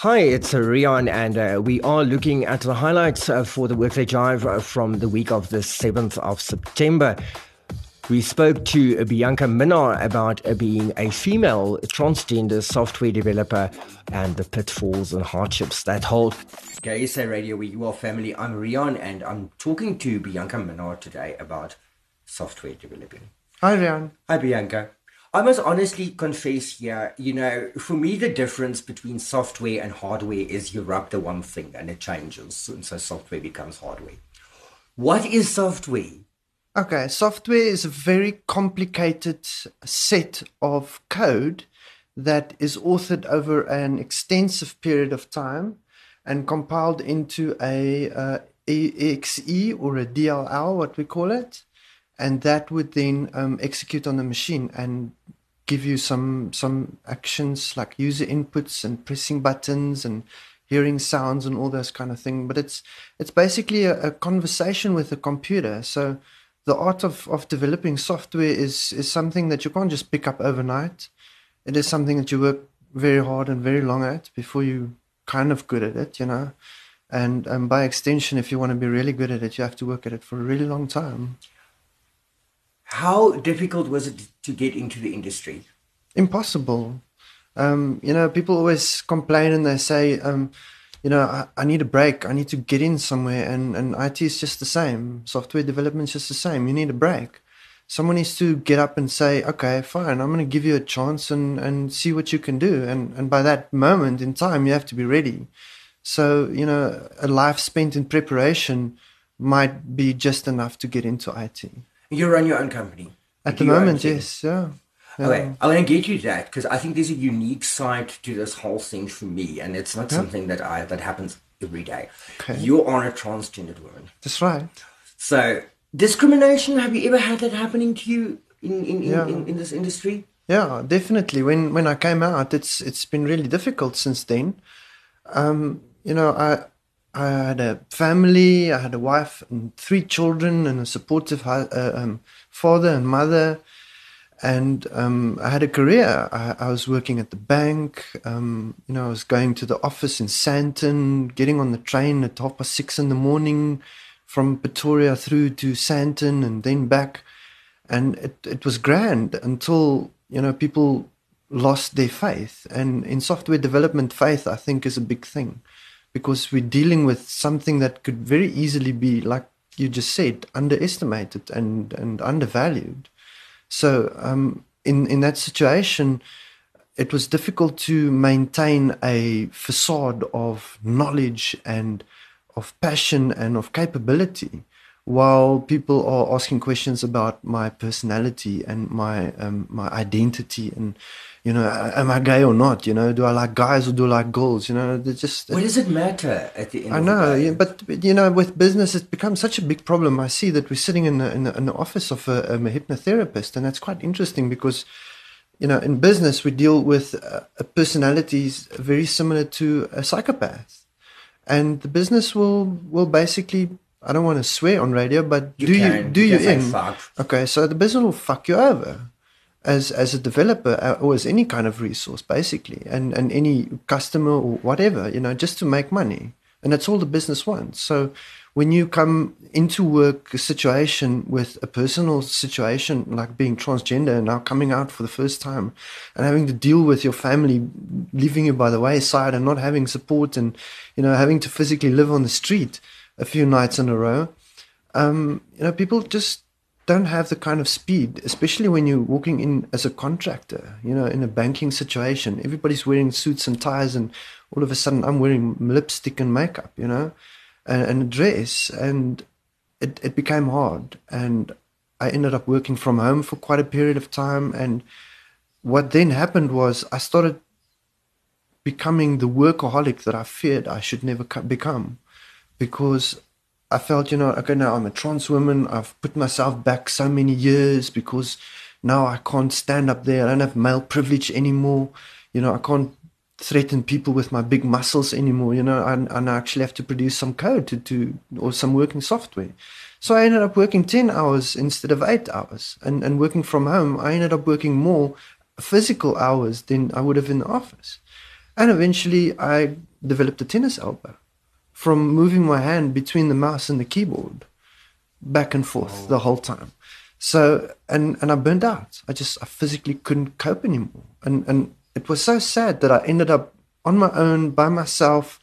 Hi, it's uh, Rian, and uh, we are looking at the highlights uh, for the Workday Drive uh, from the week of the 7th of September. We spoke to Bianca Minnaar about uh, being a female transgender software developer and the pitfalls and hardships that hold. Gay SA Radio, where you are family. I'm Rian, and I'm talking to Bianca Minnaar today about software developing. Hi, Rian. Hi, Bianca. I must honestly confess here, you know, for me, the difference between software and hardware is you rub the one thing and it changes. And so software becomes hardware. What is software? Okay, software is a very complicated set of code that is authored over an extensive period of time and compiled into a uh, EXE or a DLL, what we call it and that would then um, execute on the machine and give you some some actions like user inputs and pressing buttons and hearing sounds and all those kind of thing. But it's it's basically a, a conversation with a computer. So the art of, of developing software is is something that you can't just pick up overnight. It is something that you work very hard and very long at before you kind of good at it you know? And um, by extension if you want to be really good at it you have to work at it for a really long time how difficult was it to get into the industry? Impossible. Um, you know, people always complain and they say, um, you know, I, I, need a break. I need to get in somewhere. And, and IT is just the same. Software development is just the same. You need a break. Someone needs to get up and say, okay, fine, I'm going to give you a chance and, and see what you can do. And, and by that moment in time, you have to be ready. So, you know, a life spent in preparation might be just enough to get into IT. You run your own company. At the moment, yes, yeah. yeah. Okay, I want to get you that because I think there's a unique side to this whole thing for me, and it's not yeah. something that I that happens every day. Okay. You are a transgendered woman. That's right. So discrimination. Have you ever had that happening to you in in, in, yeah. in, in this industry? Yeah, definitely. When when I came out, it's it's been really difficult since then. Um, you know, I I had a family, I had a wife and three children, and a supportive uh, um, father and mother. And um, I had a career. I, I, was working at the bank. Um, you know, I was going to the office in Sandton, getting on the train at half past six in the morning from Pretoria through to Sandton and then back. And it, it was grand until, you know, people lost their faith. And in software development, faith, I think, is a big thing because we're dealing with something that could very easily be, like you just said, underestimated and, and undervalued. So, um, in, in that situation, it was difficult to maintain a facade of knowledge and of passion and of capability while people are asking questions about my personality and my um, my identity and you know am I gay or not you know? Do I like guys or do I like girls you know? They just what does it matter at the end I know but you know with business it becomes such a big problem. I see that we're sitting in the, in the, in the office of a, a hypnotherapist and that's quite interesting because you know in business we deal with uh, personalities very similar to a psychopath. And the business will will basically I don't want to swear on radio, but you do can. you do you, you in? Okay, so the business will fuck you over as as a developer uh, or as any kind of resource, basically, and and any customer or whatever, you know, just to make money, and that's all the business wants. So when you come into work a situation with a personal situation like being transgender and now coming out for the first time and having to deal with your family leaving you by the wayside and not having support and you know having to physically live on the street a few nights in a row. Um, you know, people just don't have the kind of speed, especially when you're walking in as a contractor, you know, in a banking situation. Everybody's wearing suits and ties, and all of a sudden I'm wearing lipstick and makeup, you know, and, and a dress. And it, it became hard. And I ended up working from home for quite a period of time. And what then happened was I started becoming the workaholic that I feared I should never become because I felt, you know, okay, now I'm a trans woman. I've put myself back so many years because now I can't stand up there. I don't have male privilege anymore. You know, I can't threaten people with my big muscles anymore. You know, and, and I actually have to produce some code to, to or some working software. So I ended up working 10 hours instead of eight hours. And, and working from home, I ended up working more physical hours than I would have in the office. And eventually I developed a tennis elbow from moving my hand between the mouse and the keyboard back and forth oh. the whole time. So and and I burned out. I just I physically couldn't cope anymore. And and it was so sad that I ended up on my own by myself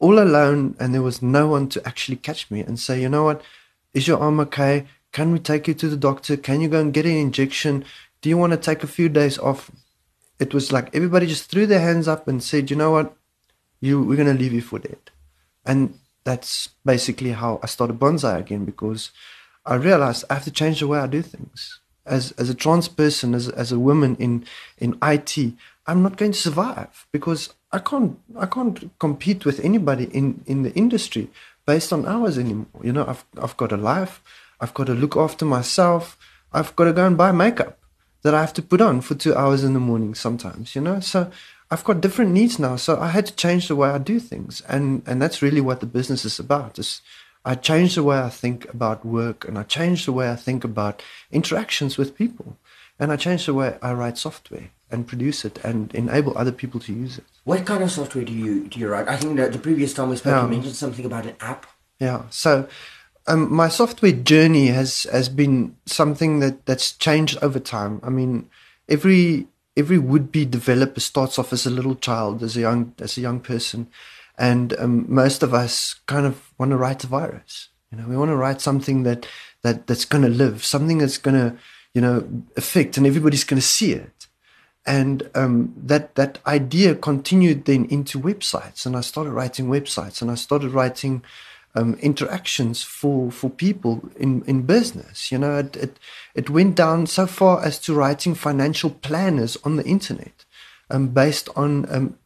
all alone and there was no one to actually catch me and say, "You know what? Is your arm okay? Can we take you to the doctor? Can you go and get an injection? Do you want to take a few days off?" It was like everybody just threw their hands up and said, "You know what? You we're going to leave you for dead." And that's basically how I started bonsai again because I realized I have to change the way I do things. As as a trans person, as as a woman in in IT, I'm not going to survive because I can't I can't compete with anybody in in the industry based on hours anymore. You know, I've I've got a life. I've got to look after myself. I've got to go and buy makeup that I have to put on for two hours in the morning sometimes. You know, so I've got different needs now. So I had to change the way I do things, and and that's really what the business is about. Is I changed the way I think about work and I changed the way I think about interactions with people. And I changed the way I write software and produce it and enable other people to use it. What kind of software do you do you write? I think that the previous time we spoke, yeah. you mentioned something about an app. Yeah. So um, my software journey has has been something that that's changed over time. I mean, every every would be developer starts off as a little child, as a young as a young person, and um, most of us kind of want to write a virus. You know, we want to write something that that that's going to live, something that's going to you know affect, and everybody's going to see it. And um, that that idea continued then into websites, and I started writing websites, and I started writing um, interactions for for people in in business. You know, it, it it went down so far as to writing financial planners on the internet, um, based on um,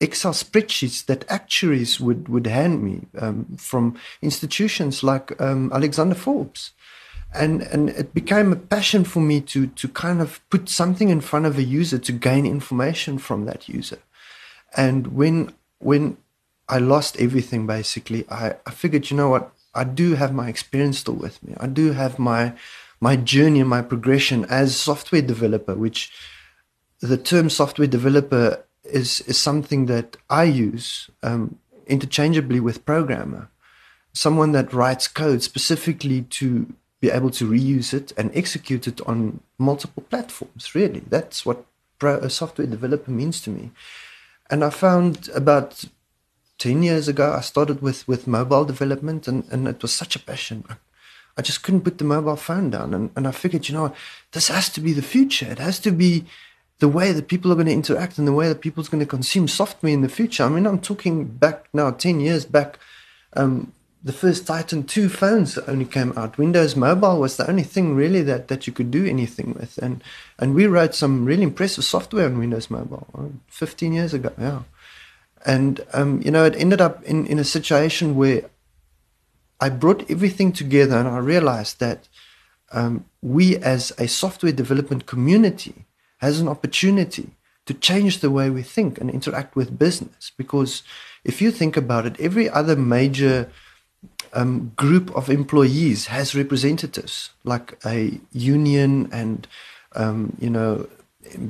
Excel spreadsheets that actuaries would, would hand me um, from institutions like um, Alexander Forbes. And, and it became a passion for me to, to kind of put something in front of a user to gain information from that user. And when, when I lost everything, basically, I, I figured, you know what, I do have my experience still with me. I do have my, my journey and my progression as software developer, which the term software developer is is something that I use um, interchangeably with programmer, someone that writes code specifically to be able to reuse it and execute it on multiple platforms. Really, that's what pro, a software developer means to me. And I found about ten years ago, I started with with mobile development, and and it was such a passion. I, I just couldn't put the mobile phone down, and, and I figured, you know, this has to be the future. It has to be the way that people are going to interact and the way that people's going to consume software in the future. I mean, I'm talking back now, 10 years back, um, the first Titan 2 phones that only came out. Windows Mobile was the only thing really that, that you could do anything with. And, and we wrote some really impressive software on Windows Mobile uh, 15 years ago, yeah. And, um, you know, it ended up in, in a situation where I brought everything together and I realized that um, we as a software development community has an opportunity to change the way we think and interact with business. Because if you think about it, every other major um, group of employees has representatives, like a union and um, you know,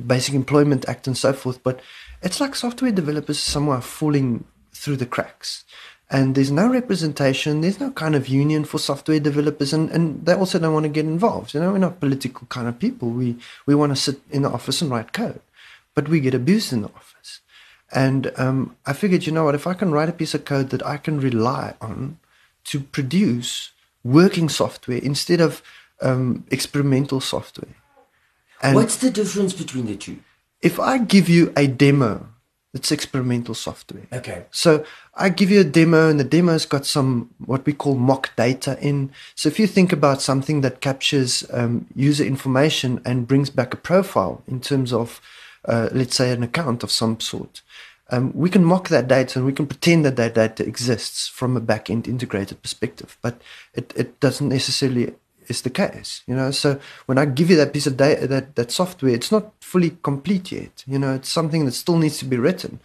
Basic Employment Act and so forth. But it's like software developers somewhere falling through the cracks. And there's no representation, there's no kind of union for software developers, and, and they also don't want to get involved. You know, we're not political kind of people. We we want to sit in the office and write code, but we get abused in the office. And um, I figured, you know what, if I can write a piece of code that I can rely on to produce working software instead of um, experimental software. And What's the difference between the two? If I give you a demo it's experimental software. Okay. So I give you a demo, and the demo's got some what we call mock data in. So if you think about something that captures um, user information and brings back a profile in terms of, uh, let's say, an account of some sort, um, we can mock that data and we can pretend that that data exists from a back-end integrated perspective, but it, it doesn't necessarily is the case. You know, so when I give you that piece of data, that that software, it's not fully complete yet. You know, it's something that still needs to be written,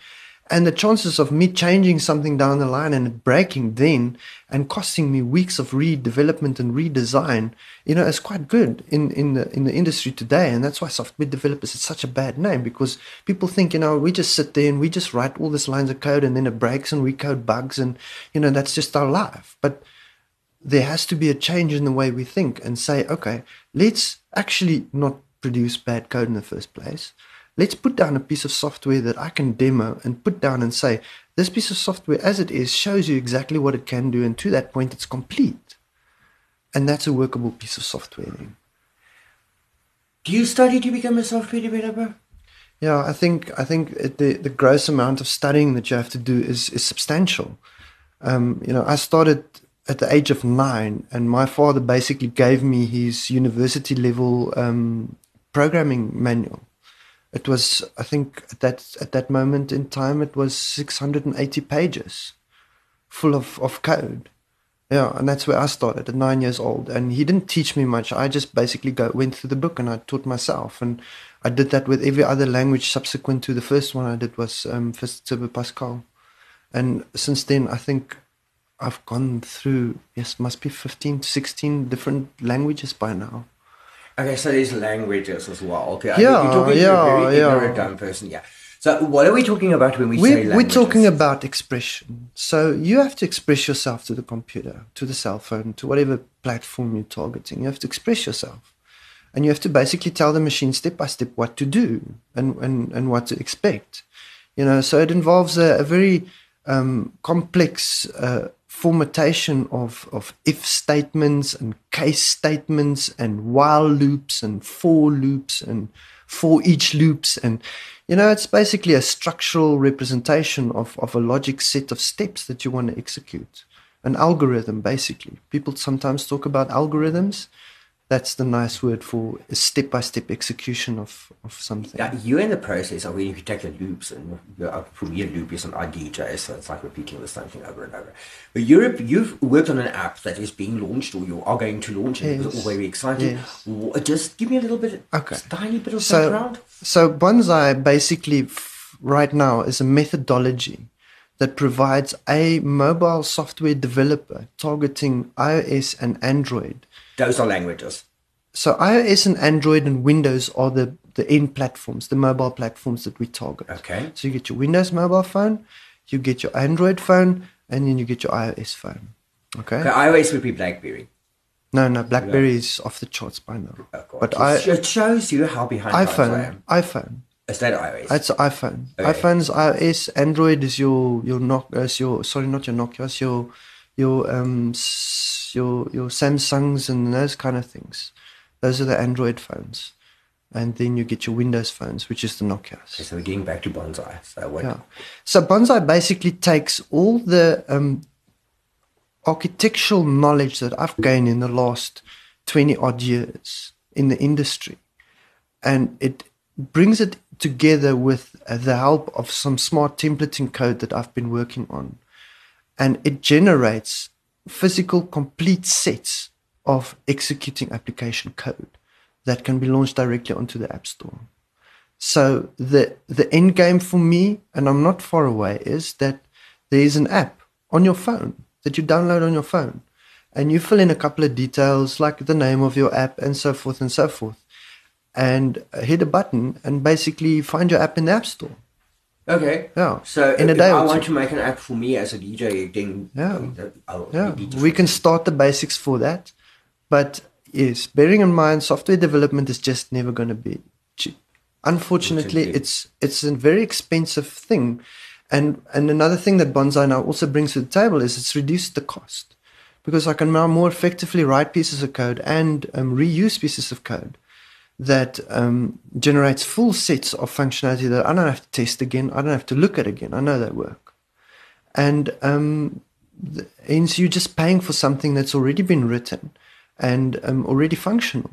And the chances of me changing something down the line and it breaking then and costing me weeks of redevelopment and redesign, you know, is quite good in, in the in the industry today. And that's why software developers is such a bad name because people think, you know, we just sit there and we just write all these lines of code and then it breaks and we code bugs and you know, that's just our life. But there has to be a change in the way we think and say, okay, let's actually not produce bad code in the first place let's put down a piece of software that I can demo and put down and say, this piece of software as it is shows you exactly what it can do. And to that point, it's complete. And that's a workable piece of software then. Do you study to become a software developer? Yeah, I think I think the the gross amount of studying that you have to do is is substantial. Um, you know, I started at the age of nine, and my father basically gave me his university level um, programming manual. It was i think at that at that moment in time it was 680 pages full of of code. Yeah and that's where i started at nine years old. And he didn't teach me much. I just basically go went through the book and i taught myself. And i did that with every other language subsequent to the first one i did was um, first turbo pascal. And since then i think i've gone through yes must be 15 16 different languages by now Okay, so there's languages as well. Okay, yeah, you're talking yeah, to a very ignorant dumb person. Yeah. So what are we talking about when we we're, say languages? We're talking about expression. So you have to express yourself to the computer, to the cell phone, to whatever platform you're targeting. You have to express yourself. And you have to basically tell the machine step by step what to do and, and, and what to expect. You know, so it involves a, a very um, complex uh, formatation of, of if statements and case statements and while loops and for loops and for each loops. And you know it's basically a structural representation of, of a logic set of steps that you want to execute. An algorithm basically. People sometimes talk about algorithms that's the nice word for a step-by-step execution of, of something. Yeah, you're in the process of when you take the loops and uh, for me a loop is an IDJ, so it's like repeating the same thing over and over. But Europe, you've worked on an app that is being launched or you are going to launch and yes. it's all very exciting. Yes. Just give me a little bit, okay. tiny bit of so, background. So Bonsai basically right now is a methodology that provides a mobile software developer targeting iOS and Android those are languages. So iOS and Android and Windows are the, the end platforms, the mobile platforms that we target. Okay. So you get your Windows mobile phone, you get your Android phone, and then you get your iOS phone. Okay. okay iOS would be BlackBerry. No, no, BlackBerry is off the charts by now. Oh, but I, it shows you how behind iPhone. iPhone. Is that iOS? It's iPhone. Okay. iPhone's iOS. Android is your your Nokia. Is your sorry, not your Nokia. It's your your um your your Samsungs and those kind of things. Those are the Android phones. And then you get your Windows phones, which is the Nokia's. Okay, so we're getting back to Bonsai. So what? Yeah. So Bonsai basically takes all the um, architectural knowledge that I've gained in the last 20 odd years in the industry and it brings it together with the help of some smart templating code that I've been working on. And it generates physical complete sets of executing application code that can be launched directly onto the App Store. So the the end game for me, and I'm not far away, is that there is an app on your phone that you download on your phone, and you fill in a couple of details like the name of your app and so forth and so forth, and hit a button and basically find your app in the App Store. Okay. Yeah. So in a day I want to make an app for me as a DJ, then yeah, I'll, yeah. we can start the basics for that. But yes, bearing in mind, software development is just never going to be cheap. Unfortunately, it's it's a very expensive thing. And and another thing that Bonsai now also brings to the table is it's reduced the cost because I can now more effectively write pieces of code and um, reuse pieces of code that um, generates full sets of functionality that I don't have to test again. I don't have to look at again. I know they work. And um, hence, you're just paying for something that's already been written and um, already functional.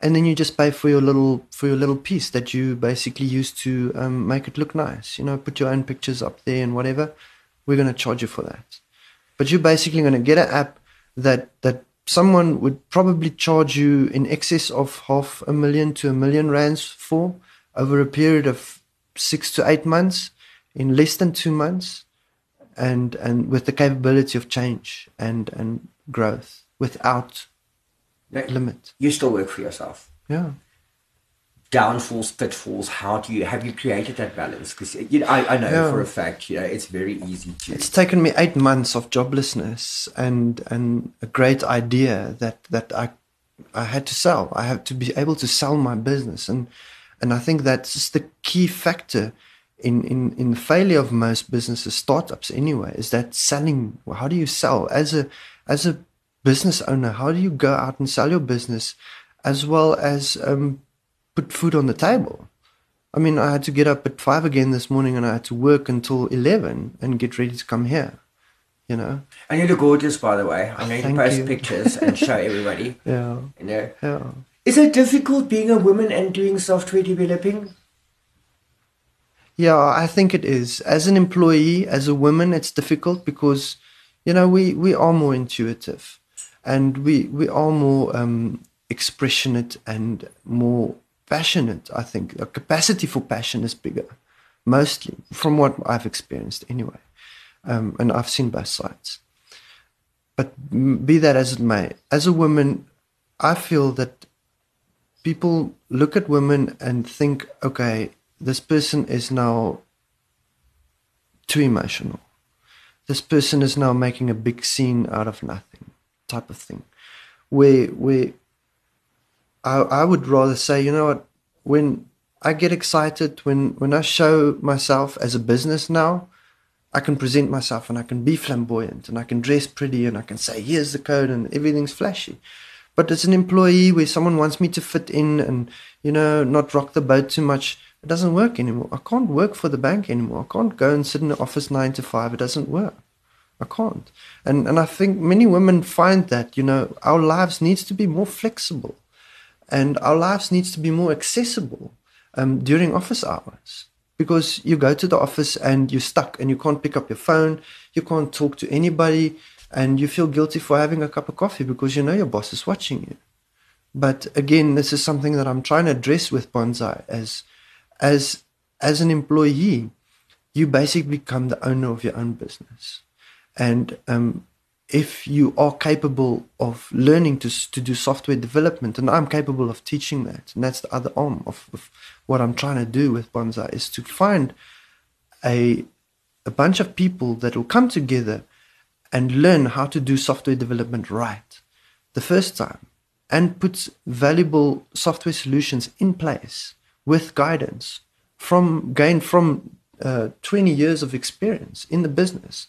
And then you just pay for your little for your little piece that you basically use to um, make it look nice. You know, put your own pictures up there and whatever. We're going to charge you for that. But you're basically going to get an app that that someone would probably charge you in excess of half a million to a million rands for over a period of six to eight months in less than two months, and and with the capability of change and and growth without Now, limit. You still work for yourself. Yeah. Downfalls, pitfalls. How do you have you created that balance? Because you know, I, I know Yeah. for a fact, you know, it's very easy to. It's taken me eight months of joblessness and and a great idea that that I I had to sell. I had to be able to sell my business, and and I think that's just the key factor in in in the failure of most businesses, startups anyway, is that selling. How do you sell as a as a business owner? How do you go out and sell your business, as well as um, put food on the table? I mean, I had to get up at five again this morning, and I had to work until eleven and get ready to come here. You know. and you look gorgeous, by the way. I'm going to post you. pictures and show everybody. Yeah. You know, Yeah. is it difficult being a woman and doing software developing? Yeah, I think it is. As an employee, as a woman, it's difficult because, you know, we, we are more intuitive and we, we are more um, expressionate and more passionate, I think. Our capacity for passion is bigger, mostly, from what I've experienced anyway. Um, and I've seen both sides. But be that as it may, as a woman, I feel that people look at women and think, okay, this person is now too emotional. This person is now making a big scene out of nothing, type of thing. Where where I I would rather say, you know what, when I get excited, when when I show myself as a business now, I can present myself and I can be flamboyant and I can dress pretty and I can say, here's the code and everything's flashy. But as an employee where someone wants me to fit in and, you know, not rock the boat too much, it doesn't work anymore. I can't work for the bank anymore. I can't go and sit in the office nine to five. It doesn't work. I can't. And and I think many women find that, you know, our lives needs to be more flexible and our lives needs to be more accessible um, during office hours. Because you go to the office and you're stuck and you can't pick up your phone, you can't talk to anybody, and you feel guilty for having a cup of coffee because you know your boss is watching you. But again, this is something that I'm trying to address with Bonsai. As as as an employee, you basically become the owner of your own business, and um, if you are capable of learning to to do software development, and I'm capable of teaching that, and that's the other arm of, of what I'm trying to do with Bonsai is to find a a bunch of people that will come together and learn how to do software development right the first time and put valuable software solutions in place with guidance from gained from uh, 20 years of experience in the business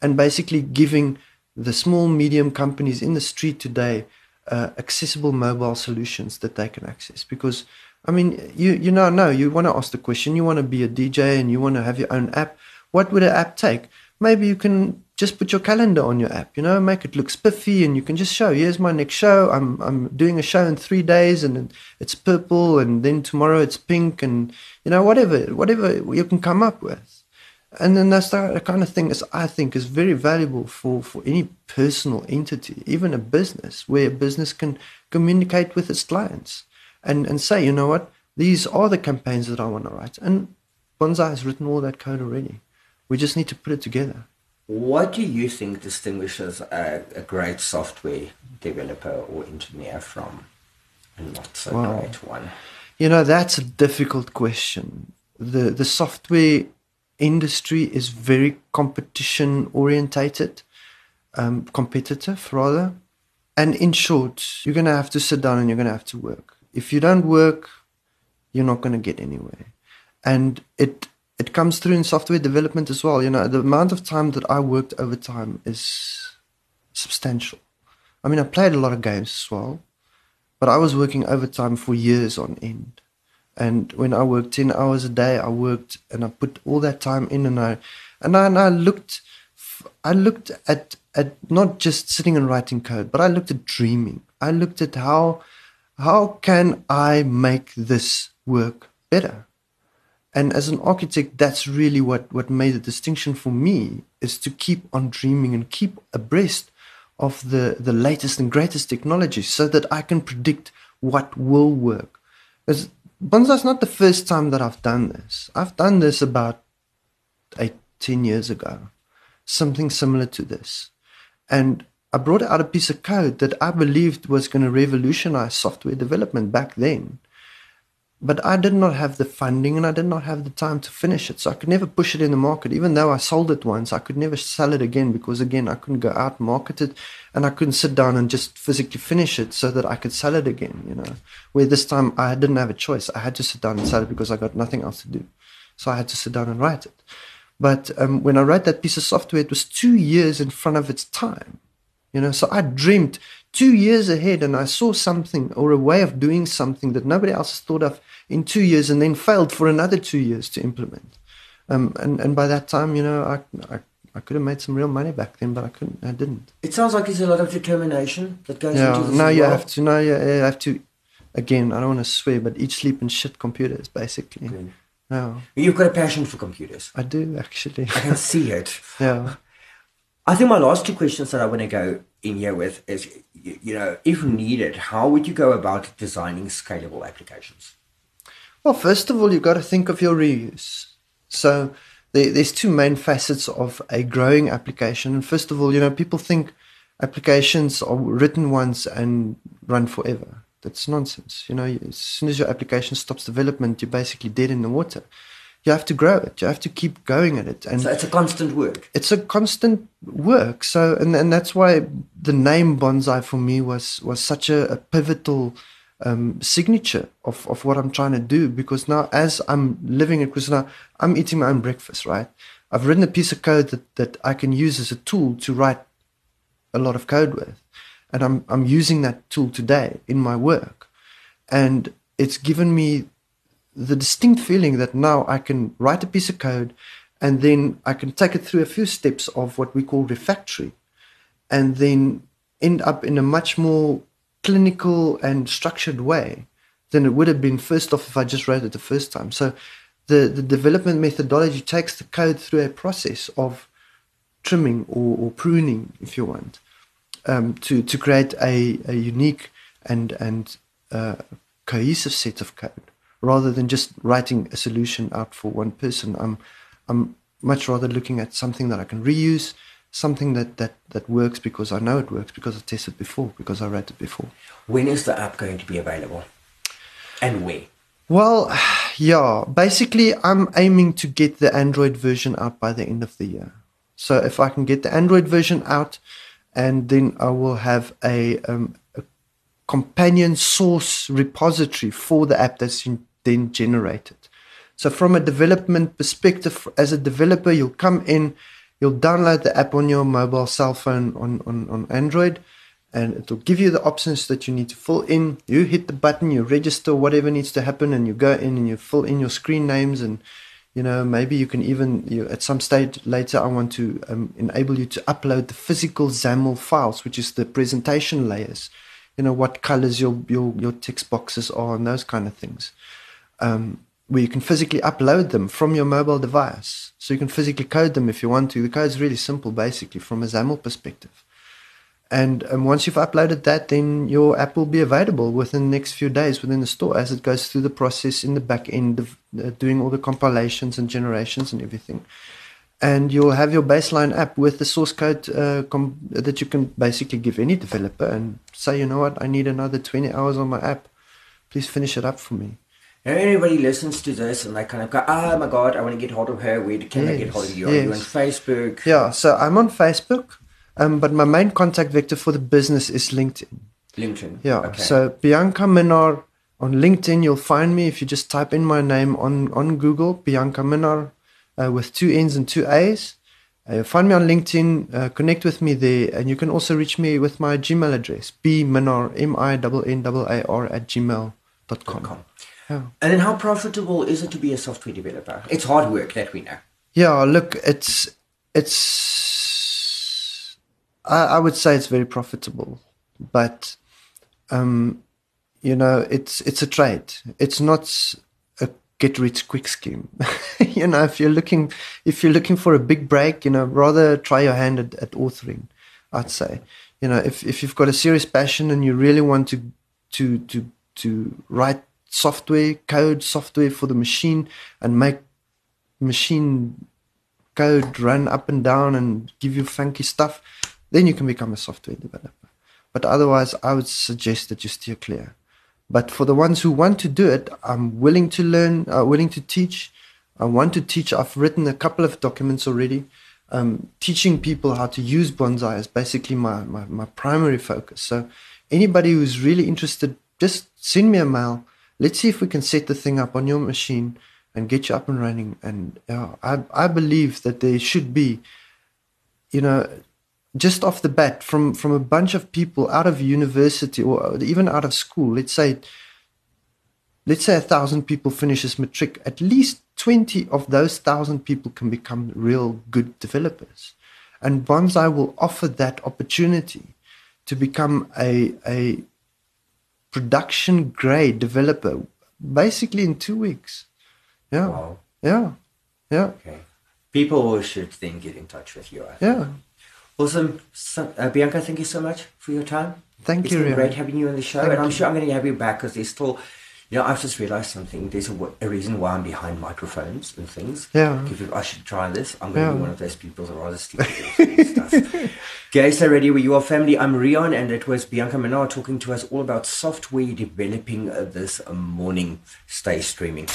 and basically giving the small medium companies in the street today uh, accessible mobile solutions that they can access. Because i mean you you now know you want to ask the question you want to be a dj and you want to have your own app. What would an app take? Maybe you can just put your calendar on your app you know make it look spiffy and you can just show here's my next show. I'm i'm doing a show in 3 days and it's purple and then tomorrow it's pink and you know whatever whatever you can come up with and then that's the kind of thing is I think is very valuable for, for any personal entity, even a business, where a business can communicate with its clients and, and say, you know what, these are the campaigns that I want to write. And Bonsai has written all that code already. We just need to put it together. What do you think distinguishes a, a great software developer or engineer from a not so Wow. great one? You know, that's a difficult question. The the software industry is very competition orientated, um, competitive rather. And in short, you're gonna have to sit down and you're gonna have to work. If you don't work, you're not gonna get anywhere. And it it comes through in software development as well. You know, the amount of time that I worked overtime is substantial. I mean, I played a lot of games as well, but I was working overtime for years on end. And when I worked 10 hours a day, I worked and I put all that time in and I, and I, and I looked, I looked at, at not just sitting and writing code, but I looked at dreaming. I looked at how, how can I make this work better? And as an architect, that's really what, what made the distinction for me is to keep on dreaming and keep abreast of the, the latest and greatest technology so that I can predict what will work. Because Bonsai's not the first time that I've done this. I've done this about eight, ten years ago, something similar to this. And I brought out a piece of code that I believed was going to revolutionize software development back then. But I did not have the funding and I did not have the time to finish it. So I could never push it in the market. Even though I sold it once, I could never sell it again because, again, I couldn't go out and market it and I couldn't sit down and just physically finish it so that I could sell it again, you know. Where this time I didn't have a choice. I had to sit down and sell it because I got nothing else to do. So I had to sit down and write it. But um, when I wrote that piece of software, it was two years in front of its time. You know, so I dreamed two years ahead and I saw something or a way of doing something that nobody else has thought of in two years and then failed for another two years to implement. Um, and, and by that time, you know, I, I, I could have made some real money back then, but I couldn't. I didn't. It sounds like there's a lot of determination that goes yeah, into this. now you well. have to. Now you have to. Again, I don't want to swear, but eat, sleep, and shit computers, basically. Yeah, You've got a passion for computers. I do actually. I can see it. yeah. I think my last two questions that I want to go in here with is, you, know, if needed, how would you go about designing scalable applications? Well, first of all, you've got to think of your reuse. So there, there's two main facets of a growing application. And first of all, you know, people think applications are written once and run forever. That's nonsense. You know, as soon as your application stops development, you're basically dead in the water. You have to grow it. You have to keep going at it. And So it's a constant work. it's a constant work. So, and, and that's why the name bonsai for me was was such a, a pivotal um, signature of, of what I'm trying to do. Because now, as I'm living it, because I'm eating my own breakfast, right? I've written a piece of code that, that I can use as a tool to write a lot of code with, and I'm I'm using that tool today in my work, and it's given me the distinct feeling that now I can write a piece of code and then I can take it through a few steps of what we call refactory and then end up in a much more clinical and structured way than it would have been first off if I just wrote it the first time. So the, the development methodology takes the code through a process of trimming or, or pruning, if you want, um, to, to create a, a unique and, and uh, cohesive set of code rather than just writing a solution out for one person. I'm I'm much rather looking at something that I can reuse, something that that that works because I know it works because I tested before because I wrote it before. When is the app going to be available? And where? Well, yeah, basically I'm aiming to get the Android version out by the end of the year. So if I can get the Android version out and then I will have a, um, a companion source repository for the app that's in, then generated. So from a development perspective, as a developer, you'll come in, you'll download the app on your mobile cell phone on, on, on Android, and it'll give you the options that you need to fill in. You hit the button, you register whatever needs to happen, and you go in and you fill in your screen names and you know maybe you can even you at some stage later i want to um, enable you to upload the physical xaml files which is the presentation layers you know what colors your your, your text boxes are and those kind of things um, where you can physically upload them from your mobile device so you can physically code them if you want to the code's really simple basically from a xaml perspective and um, once you've uploaded that, then your app will be available within the next few days within the store as it goes through the process in the back end of uh, doing all the compilations and generations and everything. And you'll have your baseline app with the source code uh, that you can basically give any developer and say, you know what, I need another 20 hours on my app. Please finish it up for me. Everybody listens to this and they kind of go, oh my god, I want to get hold of her. Where can I get hold of you? Are you on. Facebook? Yeah, so I'm on Facebook, um, but my main contact vector for the business is LinkedIn. LinkedIn. Yeah. Okay. So Bianca Minnaar on LinkedIn, you'll find me if you just type in my name on on Google, Bianca Minnaar, uh, with two N's and two A's. Uh, you'll find me on LinkedIn. Uh, connect with me there, and you can also reach me with my Gmail address, bminar m i n n a r at gmail dot com. Yeah. And then how profitable is it to be a software developer? It's hard work that we know. Yeah, look, it's it's. I, I would say it's very profitable, but, um, you know, it's it's a trade. It's not a get rich quick scheme. you know, if you're looking if you're looking for a big break, you know, rather try your hand at, at authoring. I'd say, you know, if if you've got a serious passion and you really want to to to to write software, code software for the machine, and make machine code, run up and down, and give you funky stuff, then you can become a software developer. But otherwise, I would suggest that you steer clear. But for the ones who want to do it, I'm willing to learn, uh, willing to teach. I want to teach. I've written a couple of documents already. Um, teaching people how to use bonsai is basically my, my, my primary focus. So anybody who's really interested, just send me a mail. Let's see if we can set the thing up on your machine and get you up and running. And uh, I, I believe that there should be, you know, just off the bat from from a bunch of people out of university or even out of school let's say let's say a thousand people finishes matric at least 20 of those thousand people can become real good developers and bonsai will offer that opportunity to become a a production grade developer basically in two weeks yeah wow. yeah yeah okay people should then get in touch with you yeah Awesome. So, uh, Bianca, thank you so much for your time. Thank it's you. It's been great having you on the show. Thank and I'm you. sure I'm going to have you back because there's still, you know, I've just realized something. There's a, a reason why I'm behind microphones and things. Yeah. If I should try this, I'm going to yeah. be one of those people that stick to stuff. Gay SA Radio with your family. I'm Rion, and it was Bianca Minnaar talking to us all about software developing uh, this uh, morning. Stay streaming.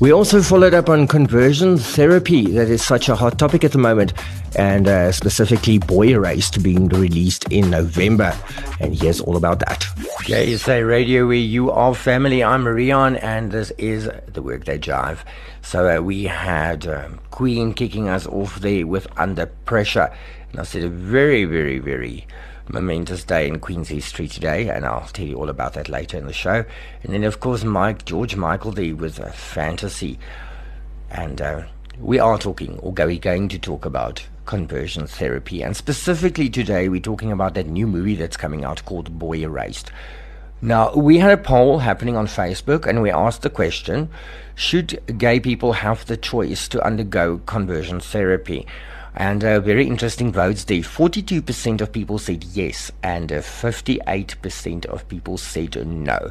We also followed up on conversion therapy, that is such a hot topic at the moment, and uh, specifically Boy Erased being released in November. And here's all about that. Gay SA Radio, where you are family. I'm Rion, and this is the Workday Jive. So uh, we had um, Queen kicking us off there with Under Pressure. And I said a very, very, very momentous day in Queen's history today, and I'll tell you all about that later in the show. And then, of course, Mike George Michael there with a fantasy, and uh, we are talking, or are going to talk about conversion therapy, and specifically today we're talking about that new movie that's coming out called Boy Erased. Now, we had a poll happening on Facebook, and we asked the question: Should gay people have the choice to undergo conversion therapy? And uh, very interesting votes there. 42% of people said yes, and uh, 58% of people said no.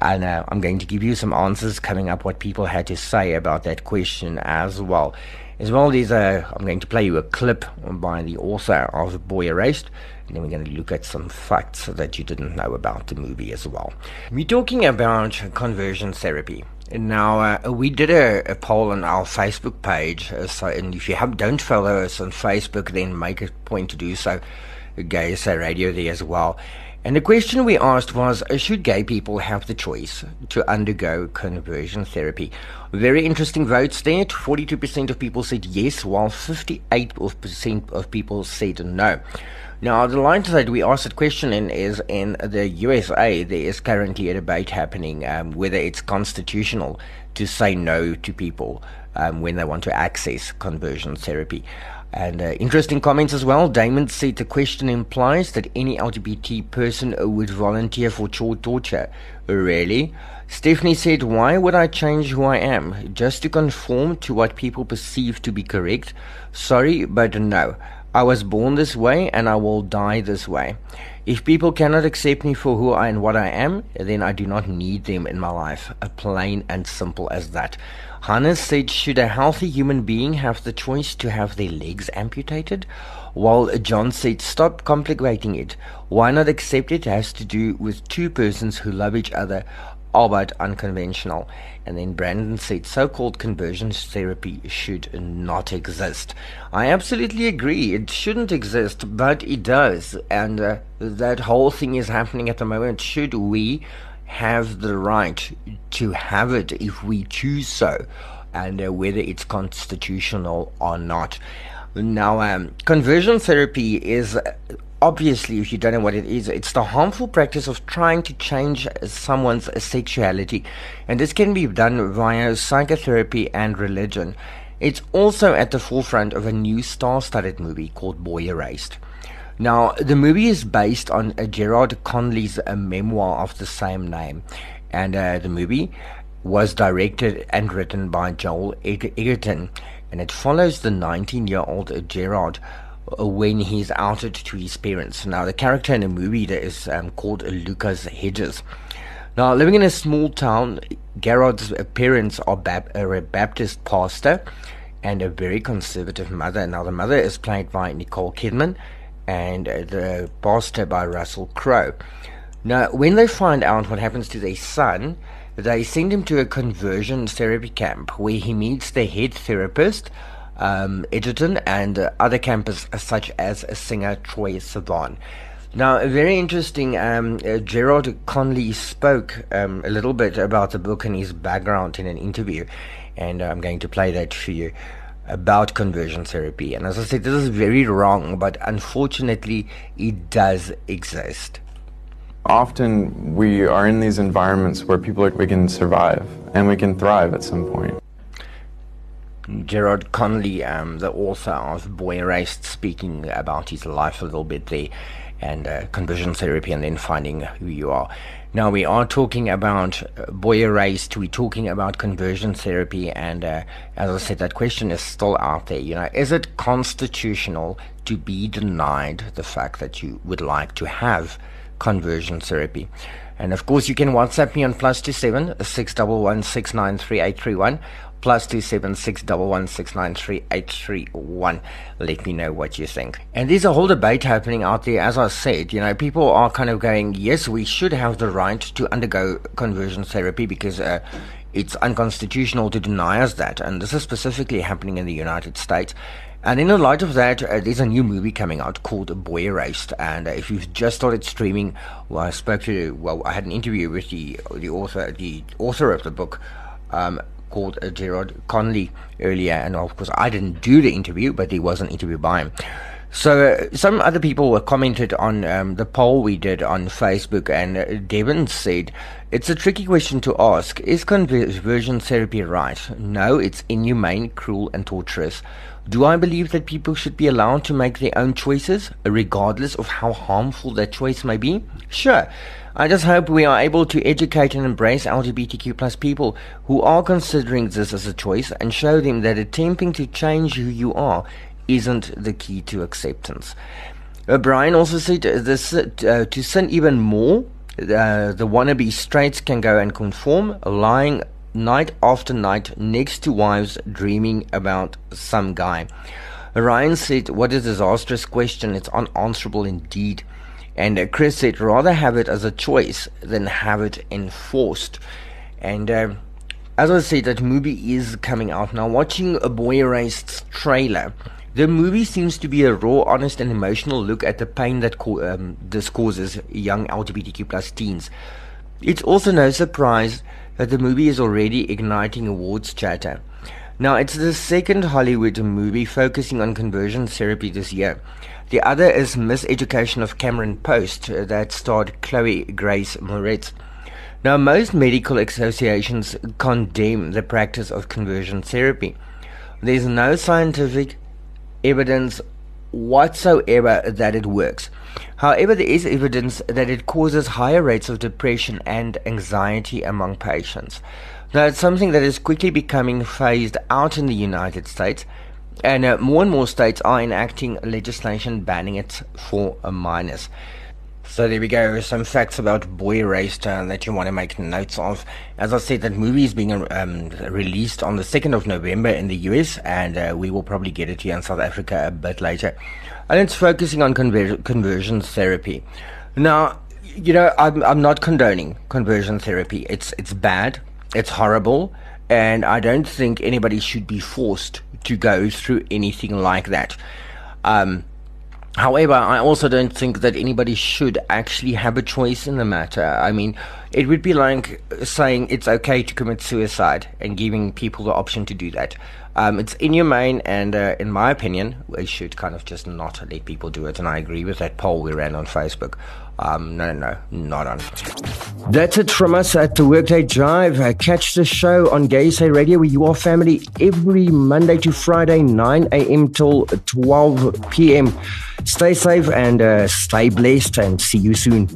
And uh, I'm going to give you some answers coming up, what people had to say about that question as well. As well as uh, I'm going to play you a clip by the author of Boy Erased, and then we're going to look at some facts that you didn't know about the movie as well. We're talking about conversion therapy. Now, uh, we did a, a, poll on our Facebook page, uh, so and if you have, don't follow us on Facebook, then make a point to do so. Gay SA Radio there as well. And the question we asked was uh, Should gay people have the choice to undergo conversion therapy? Very interesting votes there. 42% of people said yes, while 58% of people said no. Now, the line that we asked the question in is in the USA, there is currently a debate happening um, whether it's constitutional to say no to people um, when they want to access conversion therapy. And uh, interesting comments as well. Damon said the question implies that any LGBT person would volunteer for child torture. Really? Stephanie said, Why would I change who I am? Just to conform to what people perceive to be correct? Sorry, but no. I was born this way and I will die this way. If people cannot accept me for who I and what I am, then I do not need them in my life. A plain and simple as that. Hannes said, Should a healthy human being have the choice to have their legs amputated? While John said, Stop complicating it. Why not accept it has to do with two persons who love each other albeit unconventional. And then Brandon said so called conversion therapy should not exist. I absolutely agree. It shouldn't exist, but it does. And uh, that whole thing is happening at the moment. Should we have the right to have it if we choose so? And uh, whether it's constitutional or not. Now, um, conversion therapy is obviously, if you don't know what it is, it's the harmful practice of trying to change someone's sexuality. And this can be done via psychotherapy and religion. It's also at the forefront of a new star studded movie called Boy Erased. Now, the movie is based on a Garrard Conley's a memoir of the same name. And uh, the movie was directed and written by Joel Edgerton, And it follows the 19 year old Garrard uh, when he's outed to his parents. Now, the character in the movie that is um, called Lucas Hedges. Now, living in a small town, Garrard's parents are, Bap- are a Baptist pastor, and a very conservative mother. Now, the mother is played by Nicole Kidman and the pastor by Russell Crowe. Now, when they find out what happens to their son, they send him to a conversion therapy camp where he meets the head therapist, um, Edgerton, and uh, other campers such as singer Troye Sivan. Now, very interesting. Um, uh, Garrard Conley spoke um, a little bit about the book and his background in an interview, and I'm going to play that for you about conversion therapy. And as I said, this is very wrong, but unfortunately, it does exist. Often we are in these environments where people are, we can survive and we can thrive at some point. Garrard Conley, um, the author of Boy Erased, speaking about his life a little bit there and uh, conversion therapy and then finding who you are. Now, we are talking about uh, Boy Erased, we're talking about conversion therapy, and uh, as I said, that question is still out there. You know, is it constitutional to be denied the fact that you would like to have conversion therapy? And of course, you can WhatsApp me on plus two seven six double one six nine three eight three one plus two seven six double one six nine three eight three one. Let me know what you think. And there's a whole debate happening out there. As I said, you know, people are kind of going, yes, we should have the right to undergo conversion therapy because uh, it's unconstitutional to deny us that. And this is specifically happening in the United States. And in the light of that, uh, there's a new movie coming out called Boy Erased. And uh, if you've just started streaming, well, I spoke to, well, I had an interview with the the author, the author of the book. Um, called uh, Garrard Conley earlier, and of course I didn't do the interview, but there was an interview by him. So uh, some other people were commented on um, the poll we did on Facebook, and uh, Devon said it's a tricky question to ask. Is conversion therapy right? No, it's inhumane, cruel, and torturous. Do I believe that people should be allowed to make their own choices, regardless of how harmful that choice may be? Sure. I just hope we are able to educate and embrace LGBTQ plus people who are considering this as a choice and show them that attempting to change who you are isn't the key to acceptance. Uh, Brian also said this, uh, to sin even more, uh, the wannabe straights can go and conform, lying night after night next to wives dreaming about some guy. Ryan said, What a disastrous question. It's unanswerable indeed. And Chris said, rather have it as a choice than have it enforced. And uh, as I said, that movie is coming out now. Watching a Boy Erased trailer, the movie seems to be a raw, honest, and emotional look at the pain that co- um, this causes young LGBTQ plus teens. It's also no surprise that the movie is already igniting awards chatter. Now, it's the second Hollywood movie focusing on conversion therapy this year. The other is Miseducation of Cameron Post uh, that starred Chloe Grace Moretz. Now, most medical associations condemn the practice of conversion therapy. There's no scientific evidence whatsoever that it works. However, there is evidence that it causes higher rates of depression and anxiety among patients. Now, it's something that is quickly becoming phased out in the United States and uh, more and more states are enacting legislation banning it for minors. So there we go, some facts about Boy uh, that you want to make notes of. As I said, that movie is being um, released on the 2nd of November in the US, and uh, we will probably get it here in South Africa a bit later. And it's focusing on conver- conversion therapy. Now, you know, I'm, I'm not condoning conversion therapy. It's, it's bad, it's horrible, and I don't think anybody should be forced to go through anything like that. Um, however, I also don't think that anybody should actually have a choice in the matter. I mean, it would be like saying it's okay to commit suicide and giving people the option to do that. Um, it's inhumane, and uh, in my opinion, we should kind of just not let people do it. And I agree with that poll we ran on Facebook. Um, no, no, no, not on. That's it from us at the Workday Drive. Uh, catch the show on Gay SA Radio with your family every Monday to Friday, 9 a.m. till 12 p.m. Stay safe and uh, stay blessed, and see you soon.